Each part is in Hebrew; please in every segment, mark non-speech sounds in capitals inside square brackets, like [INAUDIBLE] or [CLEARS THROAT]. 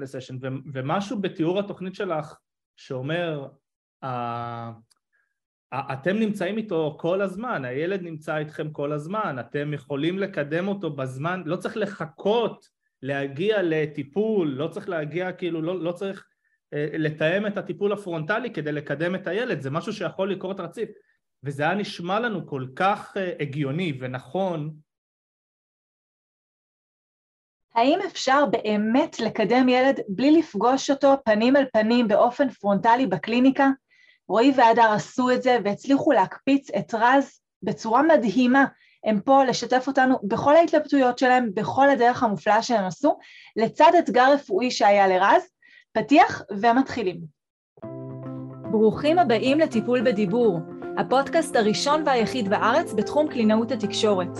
מסשן לסשן, ומשהו בתיאור התוכנית שלך שאומר, אתם נמצאים איתו כל הזמן, הילד נמצא איתכם כל הזמן, אתם יכולים לקדם אותו בזמן, לא צריך לחכות להגיע לטיפול, לא צריך להגיע, כאילו, לא, לא צריך אה, לתאם את הטיפול הפרונטלי כדי לקדם את הילד, זה משהו שיכול לקרות רציף. וזה היה נשמע לנו כל כך אה, הגיוני ונכון. האם אפשר באמת לקדם ילד בלי לפגוש אותו פנים אל פנים באופן פרונטלי בקליניקה? רועי והדר עשו את זה והצליחו להקפיץ את רז בצורה מדהימה. הם פה לשתף אותנו בכל ההתלבטויות שלהם, בכל הדרך המופלאה שהם עשו, לצד אתגר רפואי שהיה לרז. פתיח ומתחילים. ברוכים הבאים לטיפול בדיבור, הפודקאסט הראשון והיחיד בארץ בתחום קלינאות התקשורת.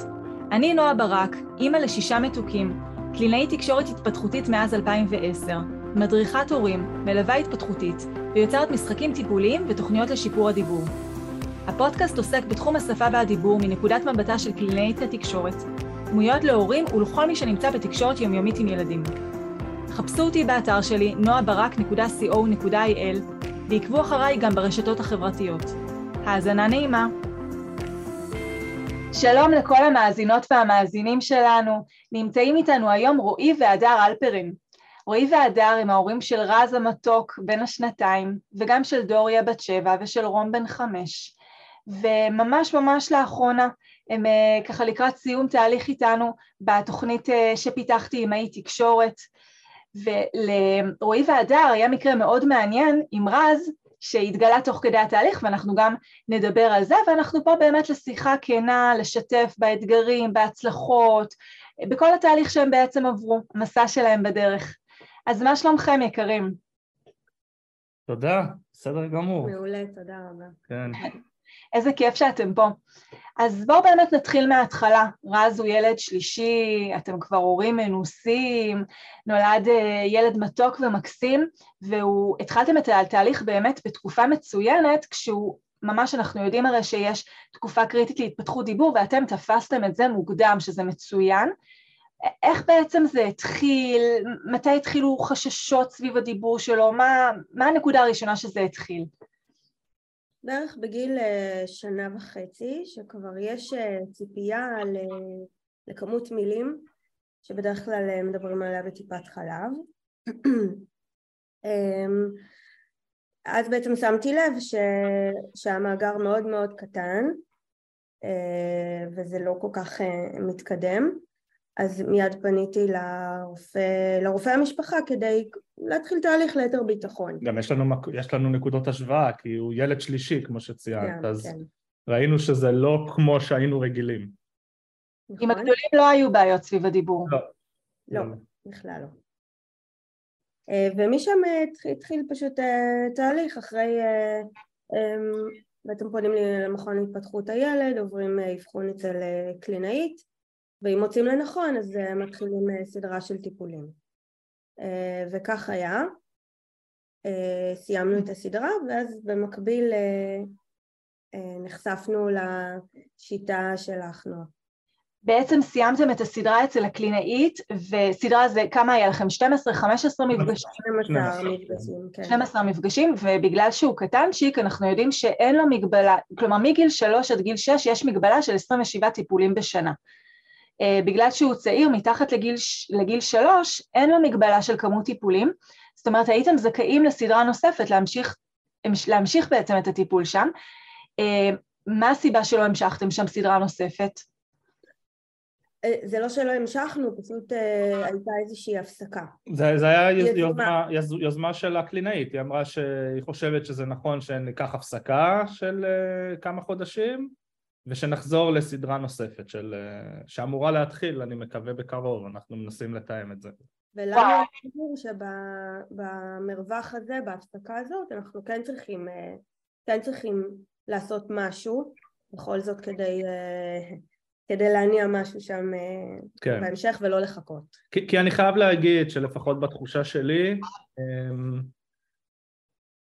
אני נועה ברק, אימא לשישה מתוקים, קלינאית תקשורת התפתחותית מאז 2010, מדריכת הורים, מלווה התפתחותית, ויוצרת משחקים טיפוליים ותוכניות לשיפור הדיבור. הפודקאסט עוסק בתחום השפה והדיבור מנקודת מבטה של קלינאית התקשורת, דמויות להורים ולכל מי שנמצא בתקשורת יומיומית עם ילדים. חפשו אותי באתר שלי noabarak.co.il ועקבו אחריי גם ברשתות החברתיות. האזנה נעימה. שלום לכל המאזינות והמאזינים שלנו, נמצאים איתנו היום רועי והדר אלפרין. רועי והדר הם ההורים של רז המתוק בן השנתיים, וגם של דוריה בת שבע ושל רום בן חמש. וממש ממש לאחרונה, הם אה, ככה לקראת סיום תהליך איתנו בתוכנית אה, שפיתחתי עם האי תקשורת, ולרועי והדר היה מקרה מאוד מעניין עם רז, שהתגלה תוך כדי התהליך, ואנחנו גם נדבר על זה, ואנחנו פה באמת לשיחה כנה, לשתף באתגרים, בהצלחות, בכל התהליך שהם בעצם עברו, המסע שלהם בדרך. אז מה שלומכם יקרים? תודה, בסדר גמור. מעולה, תודה רבה. כן. [LAUGHS] איזה כיף שאתם פה. אז בואו באמת נתחיל מההתחלה. רז הוא ילד שלישי, אתם כבר הורים מנוסים, נולד אה, ילד מתוק ומקסים, והתחלתם את התהליך באמת בתקופה מצוינת, כשהוא, ממש אנחנו יודעים הרי שיש תקופה קריטית להתפתחות דיבור, ואתם תפסתם את זה מוקדם, שזה מצוין. איך בעצם זה התחיל? מתי התחילו חששות סביב הדיבור שלו? מה, מה הנקודה הראשונה שזה התחיל? בערך בגיל אה, שנה וחצי, שכבר יש אה, ציפייה לכמות מילים שבדרך כלל אה, מדברים עליה בטיפת חלב. [CLEARS THROAT] אז בעצם שמתי לב ש... שהמאגר מאוד מאוד קטן וזה לא כל כך מתקדם אז מיד פניתי לרופא, לרופא המשפחה כדי להתחיל תהליך ליתר ביטחון. גם יש לנו, יש לנו נקודות השוואה, כי הוא ילד שלישי, כמו שציינת, כן, אז כן. ראינו שזה לא כמו שהיינו רגילים. נכון. עם הגדולים לא היו בעיות סביב הדיבור. לא. לא, לא. בכלל לא. אה, ומשם אה, התחיל פשוט אה, תהליך אחרי, ואתם פונים לי למכון להתפתחות הילד, עוברים אבחון אצל קלינאית, ואם מוצאים לנכון אז מתחילים סדרה של טיפולים. וכך היה, סיימנו את הסדרה ואז במקביל נחשפנו לשיטה שלך נועה. בעצם סיימתם את הסדרה אצל הקלינאית, וסדרה זה, כמה היה לכם? 12, 15 מפגשים? 12 מפגשים, כן. 12 מפגשים, ובגלל שהוא קטנצ'יק, אנחנו יודעים שאין לו מגבלה, כלומר מגיל 3 עד גיל 6 יש מגבלה של 27 טיפולים בשנה. Uh, בגלל שהוא צעיר, מתחת לגיל, לגיל 3, אין לו מגבלה של כמות טיפולים, זאת אומרת הייתם זכאים לסדרה נוספת להמשיך, להמשיך בעצם את הטיפול שם. Uh, מה הסיבה שלא המשכתם שם סדרה נוספת? אה, זה לא שלא המשכנו, פשוט אה, הייתה איזושהי הפסקה. זה, זה היה יוזמה, יוזמה, יוזמה של הקלינאית, היא אמרה שהיא חושבת שזה נכון שניקח הפסקה של אה, כמה חודשים ושנחזור לסדרה נוספת של, שאמורה להתחיל, אני מקווה בקרוב, אנחנו מנסים לתאם את זה. ולנו ברור שבמרווח הזה, בהפסקה הזאת, אנחנו כן צריכים, כן צריכים לעשות משהו, בכל זאת כדי כדי להניע משהו שם אה, כן. בהמשך ולא לחכות. כי, כי אני חייב להגיד שלפחות בתחושה שלי, אמ,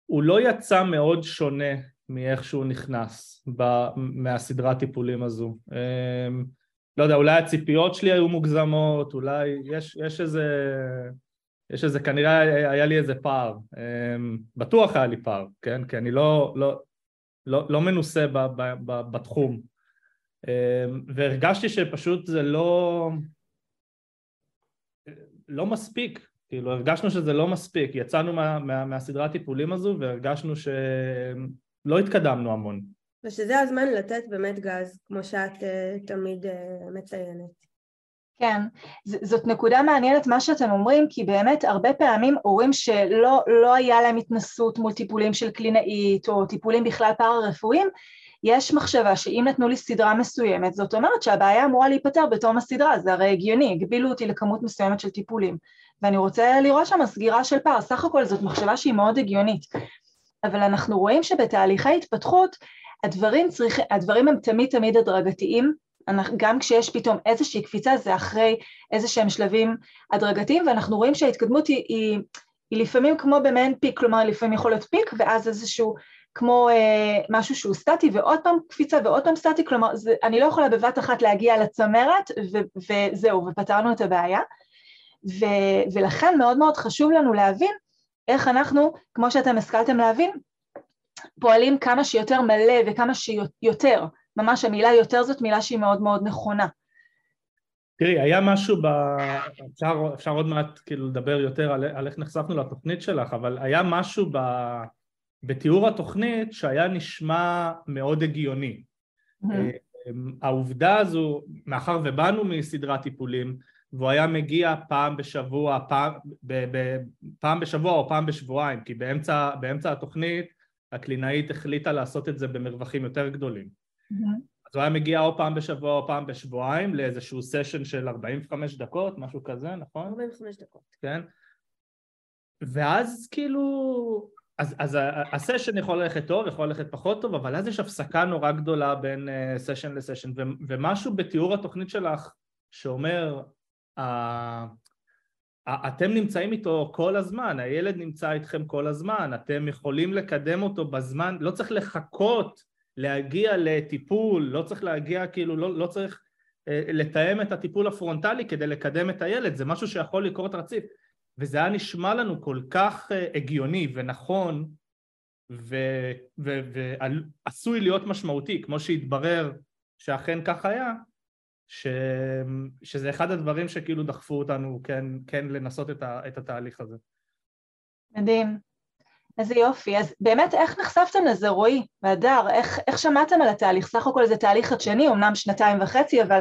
הוא לא יצא מאוד שונה מאיך שהוא נכנס ב, מהסדרת טיפולים הזו. אמ, לא יודע, אולי הציפיות שלי היו מוגזמות, אולי יש, יש איזה יש איזה, כנראה היה לי איזה פער, אמ, בטוח היה לי פער, כן? כי אני לא, לא, לא, לא מנוסה ב, ב, ב, בתחום, והרגשתי שפשוט זה לא, לא מספיק, כאילו הרגשנו שזה לא מספיק, יצאנו מה, מה, מהסדרת טיפולים הזו והרגשנו שלא התקדמנו המון. ושזה הזמן לתת באמת גז, כמו שאת uh, תמיד uh, מציינת. כן, זאת נקודה מעניינת מה שאתם אומרים, כי באמת הרבה פעמים הורים שלא לא היה להם התנסות מול טיפולים של קלינאית או טיפולים בכלל פארה-רפואיים, יש מחשבה שאם נתנו לי סדרה מסוימת, זאת אומרת שהבעיה אמורה להיפתר בתום הסדרה, זה הרי הגיוני, הגבילו אותי לכמות מסוימת של טיפולים, ואני רוצה לראות שם סגירה של פער, סך הכל זאת מחשבה שהיא מאוד הגיונית, אבל אנחנו רואים שבתהליכי התפתחות הדברים, צריך, הדברים הם תמיד תמיד הדרגתיים, גם כשיש פתאום איזושהי קפיצה זה אחרי איזה שהם שלבים הדרגתיים ואנחנו רואים שההתקדמות היא, היא, היא לפעמים כמו במעין פיק, כלומר לפעמים יכול להיות פיק ואז איזשהו כמו אה, משהו שהוא סטטי ועוד פעם קפיצה ועוד פעם סטטי, כלומר זה, אני לא יכולה בבת אחת להגיע לצמרת ו, וזהו ופתרנו את הבעיה ו, ולכן מאוד מאוד חשוב לנו להבין איך אנחנו, כמו שאתם השכלתם להבין, פועלים כמה שיותר מלא וכמה שיותר, ממש המילה יותר זאת מילה שהיא מאוד מאוד נכונה. תראי, היה משהו ב... אפשר, אפשר עוד מעט כאילו לדבר יותר על, על איך נחשפנו לתוכנית שלך, אבל היה משהו ב... בתיאור התוכנית שהיה נשמע מאוד הגיוני. Mm-hmm. העובדה הזו, מאחר ובאנו מסדרת טיפולים, והוא היה מגיע פעם בשבוע, פעם, ב, ב, פעם בשבוע או פעם בשבועיים, כי באמצע, באמצע התוכנית הקלינאית החליטה לעשות את זה במרווחים יותר גדולים. Mm-hmm. אז הוא היה מגיע או פעם בשבוע או פעם בשבועיים לאיזשהו סשן של 45 דקות, משהו כזה, נכון? 45 דקות. כן. ואז כאילו, אז, אז הסשן יכול ללכת טוב, יכול ללכת פחות טוב, אבל אז יש הפסקה נורא גדולה בין סשן לסשן, ו, ומשהו בתיאור התוכנית שלך שאומר, אתם נמצאים איתו כל הזמן, הילד נמצא איתכם כל הזמן, אתם יכולים לקדם אותו בזמן, לא צריך לחכות להגיע לטיפול, לא צריך להגיע, כאילו, לא, לא צריך אה, לתאם את הטיפול הפרונטלי כדי לקדם את הילד, זה משהו שיכול לקרות רציף. וזה היה נשמע לנו כל כך אה, הגיוני ונכון ועשוי להיות משמעותי, כמו שהתברר שאכן כך היה, ש, שזה אחד הדברים שכאילו דחפו אותנו כן, כן לנסות את, ה, את התהליך הזה. מדהים. איזה יופי. אז באמת, איך נחשפתם לזה, רועי והדר? איך, איך שמעתם על התהליך? סך הכל זה תהליך חדשני, אמנם שנתיים וחצי, אבל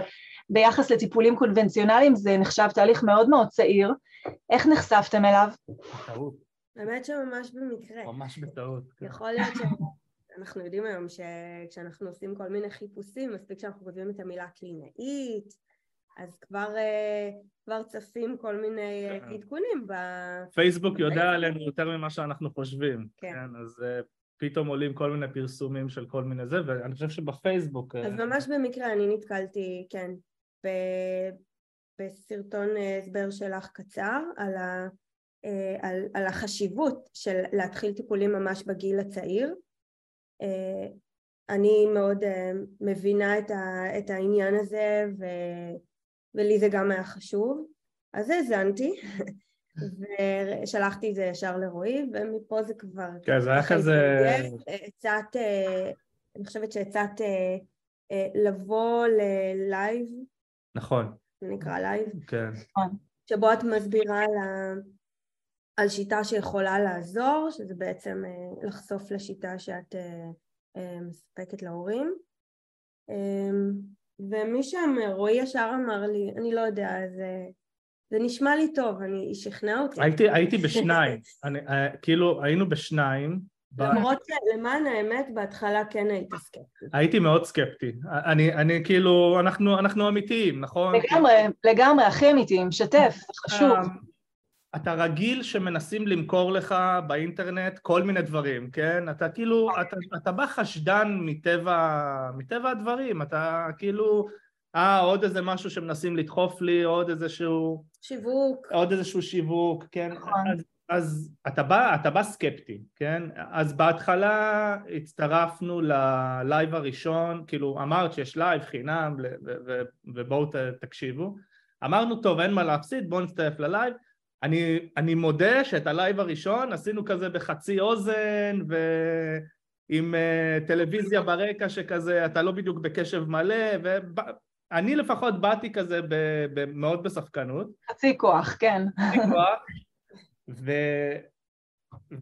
ביחס לטיפולים קונבנציונליים זה נחשב תהליך מאוד מאוד צעיר. איך נחשפתם אליו? בטעות. באמת שממש במקרה. ממש בטעות. כן. יכול להיות שאנחנו יודעים היום שכשאנחנו עושים כל מיני חיפושים, מספיק שאנחנו כותבים את המילה קלינאית, אז כבר, אה, כבר צפים כל מיני אה, כן. עדכונים ב... פייסבוק יודע עלינו יותר ממה שאנחנו חושבים, כן, כן אז uh, פתאום עולים כל מיני פרסומים של כל מיני זה, ואני חושב שבפייסבוק... אז uh... ממש במקרה אני נתקלתי, כן. בסרטון הסבר שלך קצר על, ה... על, על החשיבות של להתחיל טיפולים ממש בגיל הצעיר. אני מאוד מבינה את, ה... את העניין הזה ו... ולי זה גם היה חשוב, אז האזנתי [LAUGHS] ושלחתי את זה ישר לרועי ומפה זה כבר... כן, זה היה כזה... הצעת, אה, אני חושבת שהצעת אה, אה, לבוא ל live. נכון. זה נקרא live. כן. נכון. שבו את מסבירה על, ה... על שיטה שיכולה לעזור, שזה בעצם לחשוף לשיטה שאת מספקת להורים. ומשם רועי ישר אמר לי, אני לא יודע, זה, זה נשמע לי טוב, אני, היא שכנעה אותי. הייתי, הייתי בשניים, אני, uh, כאילו היינו בשניים. למרות שלמען האמת בהתחלה כן היית סקפטי. הייתי מאוד סקפטי, אני, אני כאילו, אנחנו, אנחנו אמיתיים, נכון? לגמרי, לגמרי, הכי אמיתיים, שתף, חשוב. אתה רגיל שמנסים למכור לך באינטרנט כל מיני דברים, כן? אתה כאילו, אתה, אתה בא חשדן מטבע, מטבע הדברים, אתה כאילו, אה, עוד איזה משהו שמנסים לדחוף לי, עוד איזשהו... שיווק. עוד איזשהו שיווק, כן? נכון. אז, אז אתה בא, אתה בא סקפטי, כן? אז בהתחלה הצטרפנו ל live הראשון, כאילו אמרת שיש live חינם ובואו תקשיבו. אמרנו, טוב, אין מה להפסיד, בואו נצטרף ל live. אני, אני מודה שאת ה live הראשון עשינו כזה בחצי אוזן ועם אה, טלוויזיה ברקע שכזה אתה לא בדיוק בקשב מלא ואני לפחות באתי כזה ב, ב, מאוד בספקנות. חצי כוח, כן. חצי כוח. ו...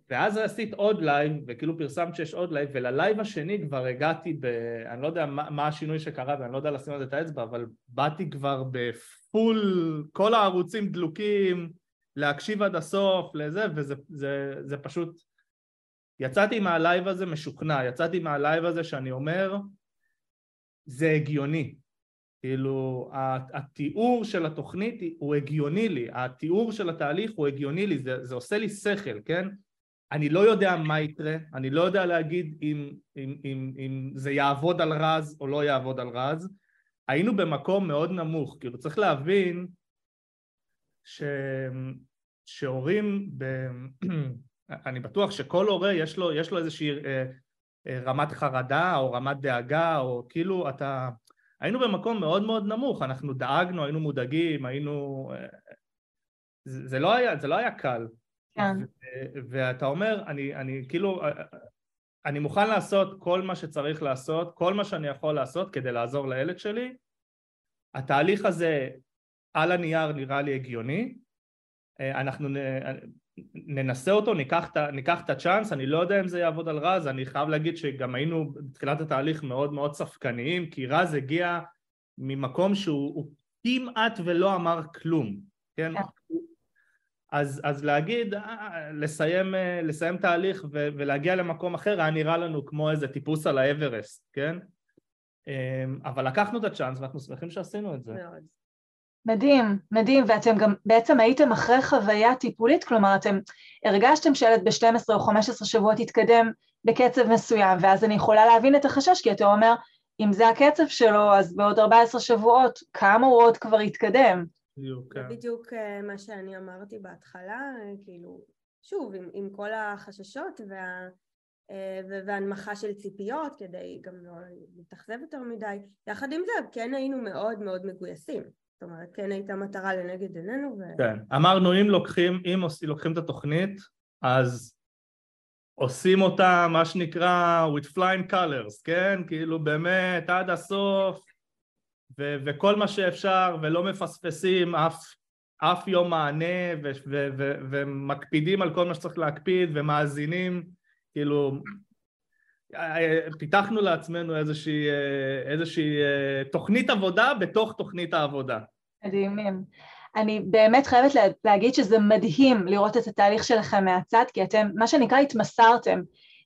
ואז עשית עוד live, וכאילו פרסמת שיש עוד live, ול live השני כבר הגעתי ב... אני לא יודע מה, מה השינוי שקרה, ואני לא יודע לשים על זה את האצבע, אבל באתי כבר ב full, כל הערוצים דלוקים, להקשיב עד הסוף, לזה, וזה זה, זה פשוט... יצאתי מה live הזה משוכנע, יצאתי מה live הזה שאני אומר, זה הגיוני. כאילו, התיאור של התוכנית הוא הגיוני לי, התיאור של התהליך הוא הגיוני לי, זה, זה עושה לי שכל, כן? אני לא יודע מה יקרה, אני לא יודע להגיד אם, אם, אם, אם זה יעבוד על רז או לא יעבוד על רז. היינו במקום מאוד נמוך, כאילו צריך להבין ש... שהורים, ב... [CLEARS THROAT] אני בטוח שכל הורה יש לו, יש לו איזושהי אה, אה, רמת חרדה או רמת דאגה או כאילו אתה... היינו במקום מאוד מאוד נמוך, אנחנו דאגנו, היינו מודאגים, היינו... אה, זה, זה, לא, היה, זה לא היה קל. כן. ואתה אומר, אני, אני כאילו, אני מוכן לעשות כל מה שצריך לעשות, כל מה שאני יכול לעשות כדי לעזור לילד שלי. התהליך הזה על הנייר נראה לי הגיוני, אנחנו ננסה אותו, ניקח, ניקח את הצ'אנס, אני לא יודע אם זה יעבוד על רז, אני חייב להגיד שגם היינו בתחילת התהליך מאוד מאוד ספקניים, כי רז הגיע ממקום שהוא כמעט ולא אמר כלום, כן? כן. אז, אז להגיד, אה, לסיים, אה, לסיים תהליך ו, ולהגיע למקום אחר היה נראה לנו כמו איזה טיפוס על האברסט, כן? אמ, אבל לקחנו את הצ'אנס ואנחנו שמחים שעשינו את זה. מאוד. מדהים, מדהים, ואתם גם בעצם הייתם אחרי חוויה טיפולית, כלומר אתם הרגשתם שילד ב-12 או 15 שבועות יתקדם בקצב מסוים, ואז אני יכולה להבין את החשש, כי אתה אומר, אם זה הקצב שלו, אז בעוד 14 שבועות, כמה הוא עוד כבר יתקדם? בדיוק, כן. בדיוק אה, מה שאני אמרתי בהתחלה, אה, כאילו, שוב, עם, עם כל החששות וה... אה, והנמכה של ציפיות כדי גם לא להתאכזב יותר מדי. יחד עם זה כן היינו מאוד מאוד מגויסים. זאת אומרת, כן הייתה מטרה לנגד עינינו. ו... כן, אמרנו אם לוקחים, אם לוקחים את התוכנית, אז עושים אותה מה שנקרא with flying colors, כן? כאילו באמת עד הסוף, ו- וכל מה שאפשר, ולא מפספסים אף, אף יום מענה, ו- ו- ו- ומקפידים על כל מה שצריך להקפיד, ומאזינים, כאילו, פיתחנו לעצמנו איזושהי, איזושהי תוכנית עבודה בתוך תוכנית העבודה. מדהימים. אני באמת חייבת להגיד שזה מדהים לראות את התהליך שלכם מהצד, כי אתם, מה שנקרא, התמסרתם.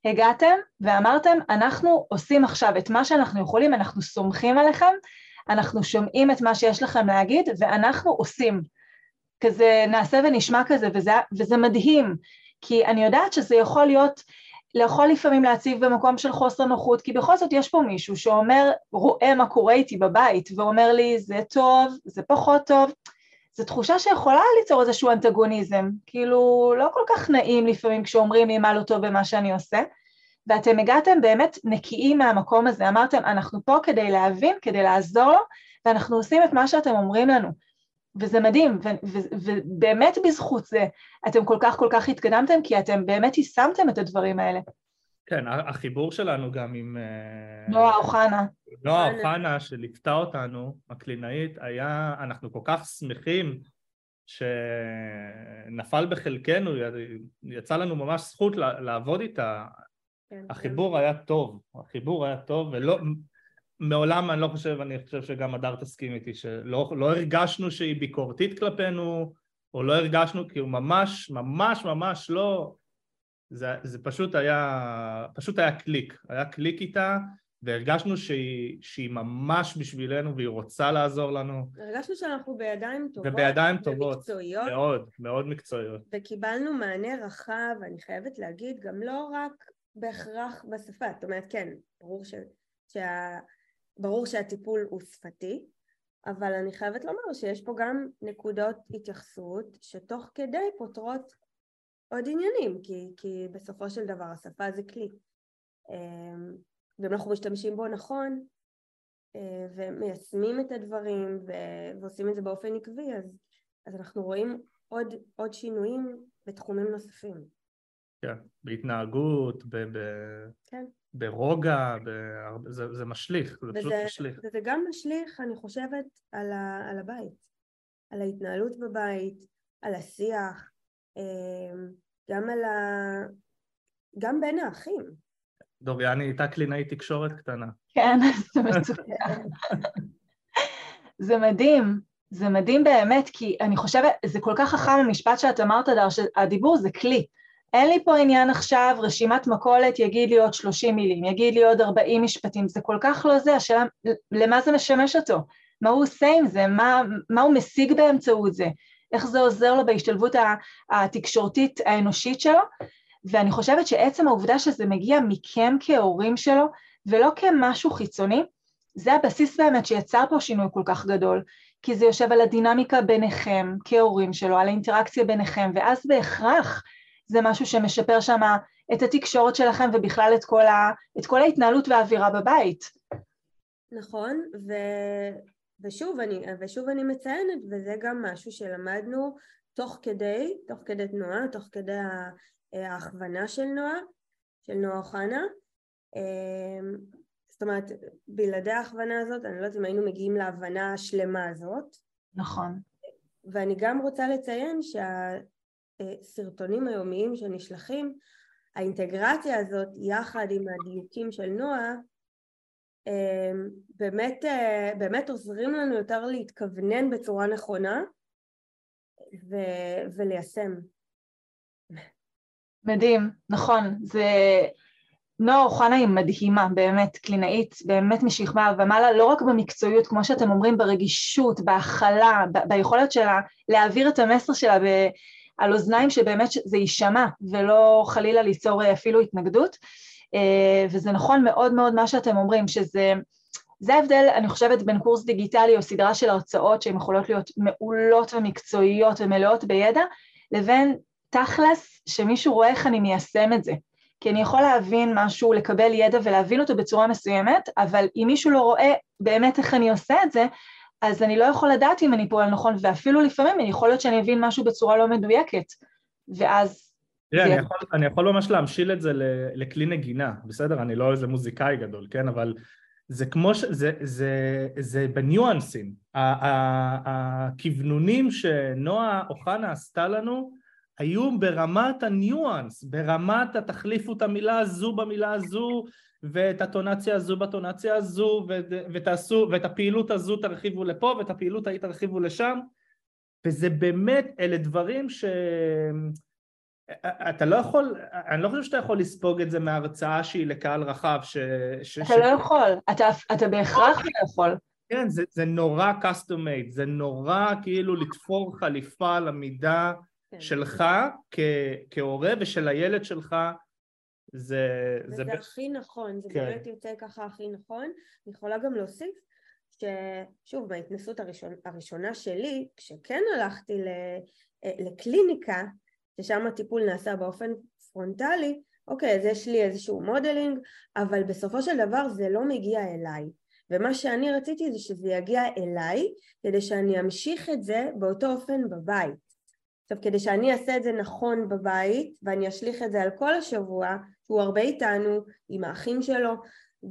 הגעתם ואמרתם, אנחנו עושים עכשיו את מה שאנחנו יכולים, אנחנו סומכים עליכם, אנחנו שומעים את מה שיש לכם להגיד ואנחנו עושים. כזה נעשה ונשמע כזה, וזה, וזה מדהים, כי אני יודעת שזה יכול להיות, יכול לפעמים להציב במקום של חוסר נוחות, כי בכל זאת יש פה מישהו שאומר, רואה מה קורה איתי בבית, ואומר לי זה טוב, זה פחות טוב, זו תחושה שיכולה ליצור איזשהו אנטגוניזם, כאילו לא כל כך נעים לפעמים כשאומרים לי מה לא טוב במה שאני עושה, ואתם הגעתם באמת נקיים מהמקום הזה, אמרתם אנחנו פה כדי להבין, כדי לעזור לו, ואנחנו עושים את מה שאתם אומרים לנו. וזה מדהים, ובאמת בזכות זה אתם כל כך כל כך התקדמתם, כי אתם באמת יישמתם את הדברים האלה. כן, החיבור שלנו גם עם... אה, נועה אוחנה. נועה אוחנה שליוותה אותנו, הקלינאית, היה, אנחנו כל כך שמחים שנפל בחלקנו, יצא לנו ממש זכות לעבוד איתה, כן, החיבור כן. היה טוב, החיבור היה טוב, ולא, מעולם אני לא חושב, אני חושב שגם הדר תסכים איתי, שלא לא הרגשנו שהיא ביקורתית כלפינו, או לא הרגשנו, כי הוא ממש, ממש, ממש לא, זה, זה פשוט היה, פשוט היה קליק, היה קליק איתה, והרגשנו שהיא, שהיא ממש בשבילנו והיא רוצה לעזור לנו. הרגשנו שאנחנו בידיים טובות. ובידיים טובות. ומקצועיות. מאוד, מאוד מקצועיות. וקיבלנו מענה רחב, אני חייבת להגיד, גם לא רק בהכרח בשפה, זאת אומרת כן, ברור, ש, שה, ברור שהטיפול הוא שפתי, אבל אני חייבת לומר שיש פה גם נקודות התייחסות שתוך כדי פותרות עוד עניינים, כי, כי בסופו של דבר השפה זה כלי. אמ, ואם אנחנו משתמשים בו נכון אה, ומיישמים את הדברים. ועושים את זה באופן עקבי, אז, אז אנחנו רואים עוד, עוד שינויים בתחומים נוספים. כן, בהתנהגות, ב, ב, כן. ברוגע, ב, זה, זה משליך, זה וזה, פשוט משליך. וזה גם משליך, אני חושבת, על, ה, על הבית, על ההתנהלות בבית, על השיח, אמ, גם על ה... גם בין האחים. דוריאני הייתה קלינאית תקשורת קטנה. כן, זה מצוין. [LAUGHS] זה מדהים, זה מדהים באמת, כי אני חושבת, זה כל כך חכם המשפט שאת אמרת, דר, שהדיבור זה כלי. אין לי פה עניין עכשיו, רשימת מכולת יגיד לי עוד 30 מילים, יגיד לי עוד 40 משפטים, זה כל כך לא זה, השאלה למה זה משמש אותו, מה הוא עושה עם זה, מה, מה הוא משיג באמצעות זה, איך זה עוזר לו בהשתלבות התקשורתית האנושית שלו, ואני חושבת שעצם העובדה שזה מגיע מכם כהורים שלו, ולא כמשהו חיצוני, זה הבסיס באמת שיצר פה שינוי כל כך גדול, כי זה יושב על הדינמיקה ביניכם כהורים שלו, על האינטראקציה ביניכם, ואז בהכרח זה משהו שמשפר שם את התקשורת שלכם ובכלל את כל, ה, את כל ההתנהלות והאווירה בבית. נכון, ו, ושוב, אני, ושוב אני מציינת, וזה גם משהו שלמדנו תוך כדי, תוך כדי תנועה, תוך כדי ההכוונה של נועה, של נועה אוחנה. אמ, זאת אומרת, בלעדי ההכוונה הזאת, אני לא יודעת אם היינו מגיעים להבנה השלמה הזאת. נכון. ואני גם רוצה לציין שהסרטונים היומיים שנשלחים, האינטגרציה הזאת יחד עם הדיוקים של נועה, אמ, באמת, אה, באמת עוזרים לנו יותר להתכוונן בצורה נכונה ו- וליישם. מדהים, נכון, זה... נועה אוחנה היא מדהימה, באמת, קלינאית, באמת משכבה ומעלה, לא רק במקצועיות, כמו שאתם אומרים, ברגישות, בהכלה, ב- ביכולת שלה להעביר את המסר שלה ב- על אוזניים שבאמת זה יישמע, ולא חלילה ליצור אפילו התנגדות. אה, וזה נכון מאוד מאוד מה שאתם אומרים, שזה... זה ההבדל, אני חושבת, בין קורס דיגיטלי או סדרה של הרצאות שהן יכולות להיות מעולות ומקצועיות ומלאות בידע, לבין תכלס, שמישהו רואה איך אני מיישם את זה. כי אני יכול להבין משהו, לקבל ידע ולהבין אותו בצורה מסוימת, אבל אם מישהו לא רואה באמת איך אני עושה את זה, אז אני לא יכול לדעת אם אני פועל נכון, ואפילו לפעמים יכול להיות שאני אבין משהו בצורה לא מדויקת, ואז... תראה, אני, יכול, אני יכול ממש להמשיל את זה לכלי נגינה, בסדר? אני לא איזה מוזיקאי גדול, כן? אבל זה כמו ש... זה, זה, זה בניואנסים. הכוונונים שנועה אוחנה עשתה לנו, היו ברמת הניואנס, ברמת התחליפו את המילה הזו במילה הזו ואת הטונציה הזו בטונציה הזו ותעשו, ואת הפעילות הזו תרחיבו לפה ואת הפעילות ההיא תרחיבו לשם וזה באמת, אלה דברים ש... אתה לא יכול, אני לא חושב שאתה יכול לספוג את זה מהרצאה שהיא לקהל רחב ש... ש אתה ש... לא יכול, אתה, אתה בהכרח לא יכול. כן, זה, זה נורא custom made, זה נורא כאילו לתפור חליפה למידה כן. שלך כ, כהורה ושל הילד שלך זה... זה, זה הכי נכון, זה כן. באמת יוצא ככה הכי נכון. אני יכולה גם להוסיף ששוב בהתנסות הראשון, הראשונה שלי, כשכן הלכתי ל, אה, לקליניקה, ששם הטיפול נעשה באופן פרונטלי, אוקיי, אז יש לי איזשהו modeling, אבל בסופו של דבר זה לא מגיע אליי. ומה שאני רציתי זה שזה יגיע אליי, כדי שאני אמשיך את זה באותו אופן בבית. עכשיו כדי שאני אעשה את זה נכון בבית ואני אשליך את זה על כל השבוע שהוא הרבה איתנו עם האחים שלו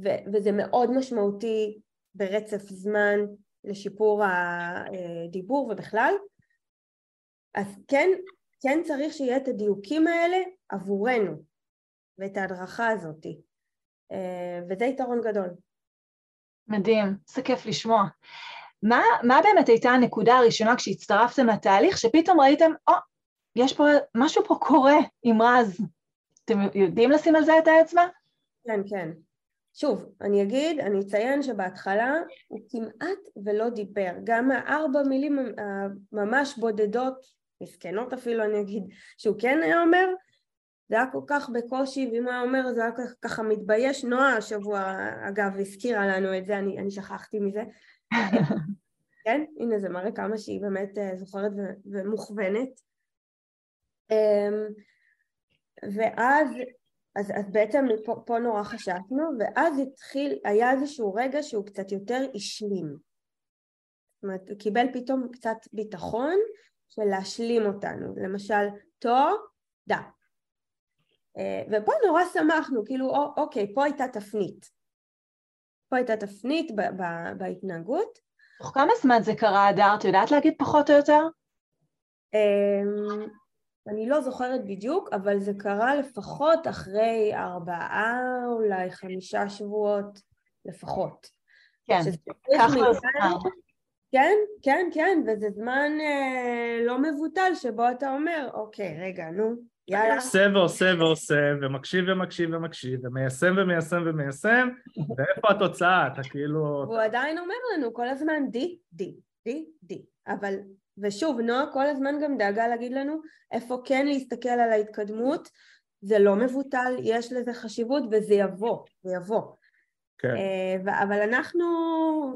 ו- וזה מאוד משמעותי ברצף זמן לשיפור הדיבור ובכלל אז כן, כן צריך שיהיה את הדיוקים האלה עבורנו ואת ההדרכה הזאת וזה יתרון גדול. מדהים, זה כיף לשמוע. מה, מה באמת הייתה הנקודה הראשונה כשהצטרפתם לתהליך, שפתאום ראיתם, או, oh, יש פה, משהו פה קורה עם רז. אתם יודעים לשים על זה את האצבע? כן, כן. שוב, אני אגיד, אני אציין שבהתחלה הוא כמעט ולא דיבר. גם הארבע מילים הממש בודדות, מסכנות אפילו אני אגיד, שהוא כן היה אומר, זה היה כל כך בקושי, ואם הוא היה אומר זה היה ככה מתבייש. נועה השבוע, אגב, הזכירה לנו את זה, אני, אני שכחתי מזה. [LAUGHS] כן, הנה זה מראה כמה שהיא באמת אה, זוכרת ומוכוונת. אמ, ואז, אז, אז בעצם פה, פה נורא חשבנו, ואז התחיל, היה איזשהו רגע שהוא קצת יותר השלים. זאת אומרת, הוא קיבל פתאום קצת ביטחון, של להשלים אותנו, למשל תודה. אה, ופה נורא שמחנו, כאילו אוקיי, פה הייתה תפנית. פה הייתה תפנית בהתנהגות. תוך כמה זמן זה קרה, הדר? את יודעת להגיד פחות או יותר? אני לא זוכרת בדיוק, אבל זה קרה לפחות אחרי ארבעה, אולי חמישה שבועות לפחות. כן, ככה זמן. כן, כן, כן, וזה זמן אה, לא מבוטל שבו אתה אומר, אוקיי, רגע, נו, יאללה. עושה ועושה ועושה, ומקשיב ומקשיב ומקשיב, ומיישם ומיישם ומיישם, [LAUGHS] ואיפה התוצאה? אתה כאילו... הוא עדיין אומר לנו כל הזמן די, די, די, די, אבל ושוב, נועה כל הזמן גם דאגה להגיד לנו איפה כן להסתכל על ההתקדמות, זה לא מבוטל, יש לזה חשיבות וזה יבוא, זה יבוא. כן. אה, אבל אנחנו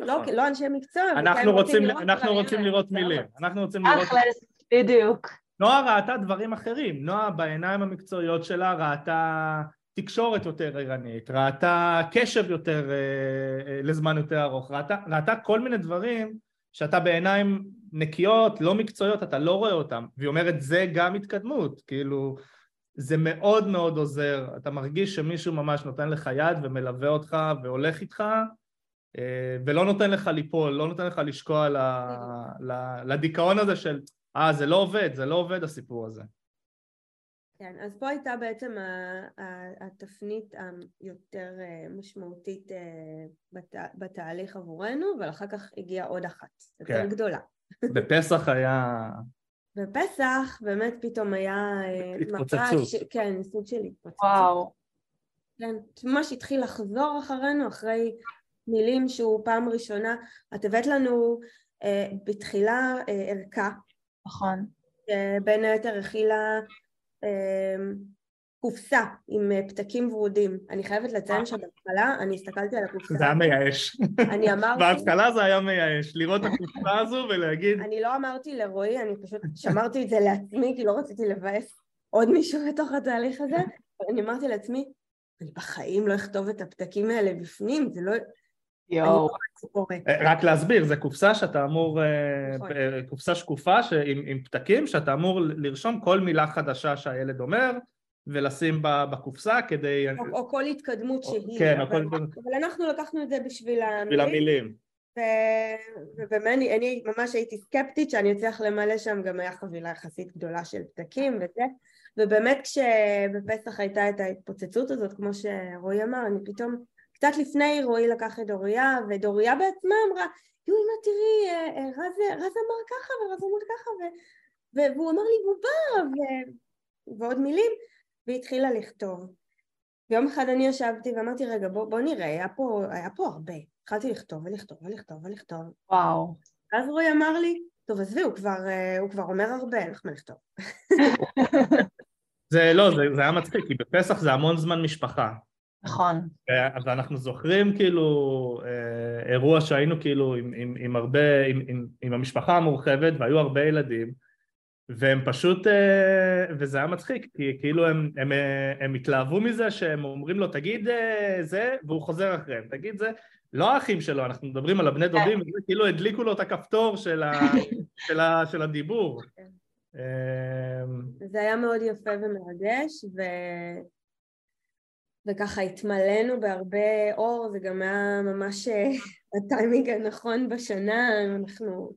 לא, נכון. לא אנשי מקצוע, אנחנו רוצים, לראות, אנחנו רוצים לראות מילים, אנחנו רוצים לראות... אחלס, בדיוק. נועה ראתה דברים אחרים, נועה בעיניים המקצועיות שלה ראתה תקשורת יותר ערנית, ראתה קשב יותר, אה, אה, לזמן יותר ארוך, ראתה, ראתה כל מיני דברים שאתה בעיניים נקיות, לא מקצועיות, אתה לא רואה אותם, והיא אומרת זה גם התקדמות, כאילו זה מאוד מאוד עוזר, אתה מרגיש שמישהו ממש נותן לך יד ומלווה אותך והולך איתך אה, ולא נותן לך ליפול, לא נותן לך לשקוע לדיכאון הזה של אה זה לא עובד, זה לא עובד הסיפור הזה. כן, אז פה הייתה בעצם התפנית היותר אה, משמעותית אה, בתהליך עבורנו, אבל אחר כך הגיעה עוד אחת, יותר כן. גדולה. בפסח היה... בפסח באמת פתאום היה... אה, התפוצצות. ש... כן, סוג של התפוצצות. וואו. כן, ממש התחיל לחזור אחרינו, אחרי מילים שהוא פעם ראשונה, את הבאת לנו אה, בתחילה אה, ערכה. נכון. שבין היתר הכילה אמ, קופסה עם אה, פתקים ורודים. אני חייבת לציין שבהתחלה אני הסתכלתי על הקופסה. זה היה מייאש. אני אמרתי... בהתחלה זה היה מייאש, לראות את הקופסה הזו ולהגיד... אני לא אמרתי לרועי, אני פשוט שמרתי את זה לעצמי, כי לא רציתי לבאס עוד מישהו בתוך התהליך הזה. אני אמרתי לעצמי, אני בחיים לא אכתוב את הפתקים האלה בפנים, זה לא... יואו. אה, רק להסביר, זה קופסה שאתה אמור, אה, נכון. אה, קופסה שקופה עם פתקים שאתה אמור לרשום כל מילה חדשה שהילד אומר ולשים בקופסה כדי... או, או כל התקדמות שהיא, כן, אבל, כל... אבל אנחנו לקחנו את זה בשביל המילים, המילים. ו... ובאמת אני ממש הייתי סקפטית שאני אצליח למלא שם, גם היה חבילה יחסית גדולה של פתקים וזה. ובאמת כשבפסח הייתה את ההתפוצצות הזאת כמו שרועי אמר, אני פתאום קצת לפני רועי לקח את דוריה, ודוריה בעצמה אמרה, יואי, מה תראי, אה, אה, רז, רז אמר ככה ורז אמר ככה, ו, והוא אמר לי בובה, ו, ועוד מילים, והיא התחילה לכתוב. ויום אחד אני ישבתי ואמרתי, רגע, בוא, בוא נראה, היה פה, היה פה הרבה. התחלתי לכתוב ולכתוב ולכתוב ולכתוב. וואו. ואז רועי אמר לי, טוב, עזבי, הוא כבר, אה, הוא כבר אומר הרבה, אין לך מה לכתוב. [LAUGHS] זה לא, זה, זה היה מצחיק, כי בפסח זה המון זמן משפחה. נכון. ואנחנו זוכרים כאילו אה, אירוע שהיינו כאילו עם, עם, עם הרבה, עם, עם, עם המשפחה המורחבת והיו הרבה ילדים והם פשוט, אה, וזה היה מצחיק, כי כאילו הם, הם, אה, הם התלהבו מזה שהם אומרים לו תגיד זה והוא חוזר אחריהם, תגיד זה, לא האחים שלו, אנחנו מדברים על הבני דודים, כן. כאילו הדליקו לו את הכפתור של, ה, [LAUGHS] של, ה, של הדיבור. כן. זה היה מאוד יפה ומרגש, ו... וככה התמלאנו בהרבה אור, זה גם היה ממש אה, [LAUGHS] הטיימינג הנכון בשנה, אנחנו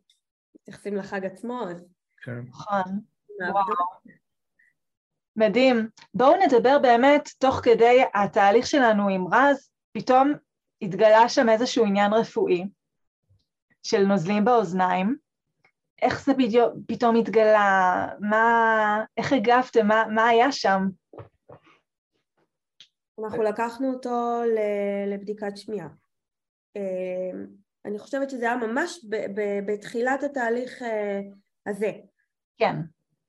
מתייחסים לחג עצמו, אז... כן. נכון. מדהים. בואו נדבר באמת, תוך כדי התהליך שלנו עם רז, פתאום התגלה שם איזשהו עניין רפואי של נוזלים באוזניים. איך זה בדיוק פתאום התגלה? מה, איך הגבתם? מה, מה היה שם? אנחנו לקחנו אותו לבדיקת שמיעה. אה, אני חושבת שזה היה ממש בתחילת התהליך אה, הזה. כן.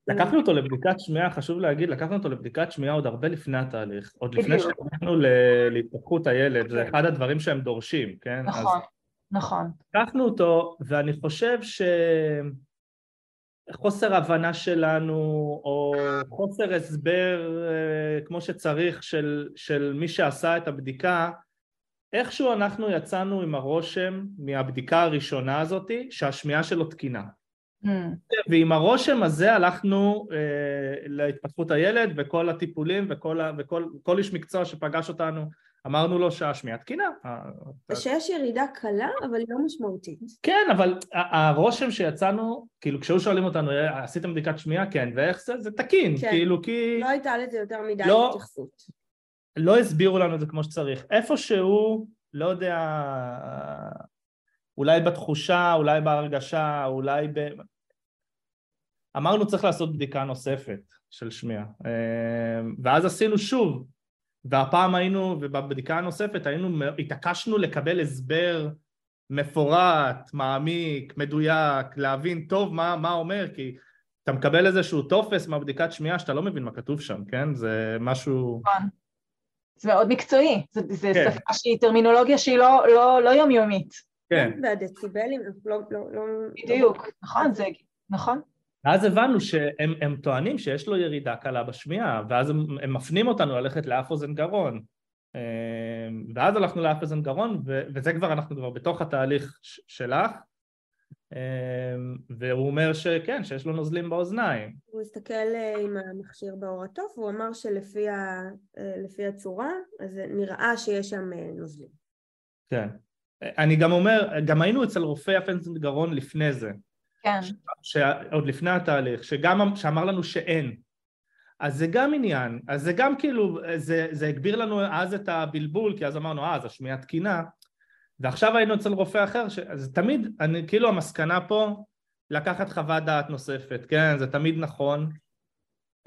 לקחנו אותו לבדיקת שמיעה, חשוב להגיד, לקחנו אותו לבדיקת שמיעה עוד הרבה לפני התהליך, עוד לפני שהלכנו להתפתחות הילד, זה. אחד הדברים שהם דורשים, כן? נכון, נכון. לקחנו אותו, ואני חושב ש... חוסר הבנה שלנו או חוסר הסבר אה, כמו שצריך של, של מי שעשה את הבדיקה איכשהו אנחנו יצאנו עם הרושם מהבדיקה הראשונה הזאתי שהשמיעה שלו תקינה. ועם הרושם הזה הלכנו אה, להתפתחות הילד וכל הטיפולים וכל, ה, וכל כל איש מקצוע שפגש אותנו אמרנו לו שהשמיעה תקינה. אה, שיש ירידה קלה אבל לא משמעותית. כן, אבל הרושם שיצאנו, כאילו כשהיו שואלים אותנו, "אה, עשיתם בדיקת שמיעה? כן, ואיך זה? זה תקין, כן. כאילו כי לא הייתה לזה יותר מדי לא. התייחסות. לא הסבירו לנו את זה כמו שצריך. איפשהו, לא יודע, אולי בתחושה, אולי בהרגשה, אולי ב... אמרנו צריך לעשות בדיקה נוספת של שמיעה. אה, ואז עשינו שוב, והפעם היינו, ובבדיקה הנוספת היינו, התעקשנו לקבל הסבר מפורט, מעמיק, מדויק, להבין טוב מה, מה אומר, כי אתה מקבל איזשהו טופס מהבדיקת שמיעה שאתה לא מבין מה כתוב שם, כן? זה משהו... נכון. זה מאוד מקצועי, זה, זה כן. שפה שהיא טרמינולוגיה שהיא לא, לא, לא יומיומית. כן. והדציבלים, לא, לא, לא... בדיוק, נכון, זה, נכון. ואז הבנו שהם הם טוענים שיש לו ירידה קלה בשמיעה, ואז הם, הם מפנים אותנו ללכת לאף אוזן גרון. אה, ואז הלכנו לאף אוזן גרון, ו, וזה כבר, אנחנו כבר בתוך התהליך ש- שלך, אה, והוא אומר שכן, שיש לו נוזלים באוזניים. הוא הסתכל אה, עם המכשיר באור התוף, והוא אמר שלפי ה- אה, הצורה, אז נראה שיש שם אה, נוזלים. כן. אני גם אומר, גם היינו אצל רופא אוזן גרון לפני זה, כן, שעוד לפני התהליך, שגם, שאמר לנו שאין. אז זה גם עניין, אז זה גם כאילו, זה, זה הגביר לנו אז את הבלבול, כי אז אמרנו, אה, אז השמיעה תקינה, ועכשיו היינו אצל רופא אחר, ש... אז תמיד, אני, כאילו המסקנה פה, לקחת חוות דעת נוספת, כן, זה תמיד נכון.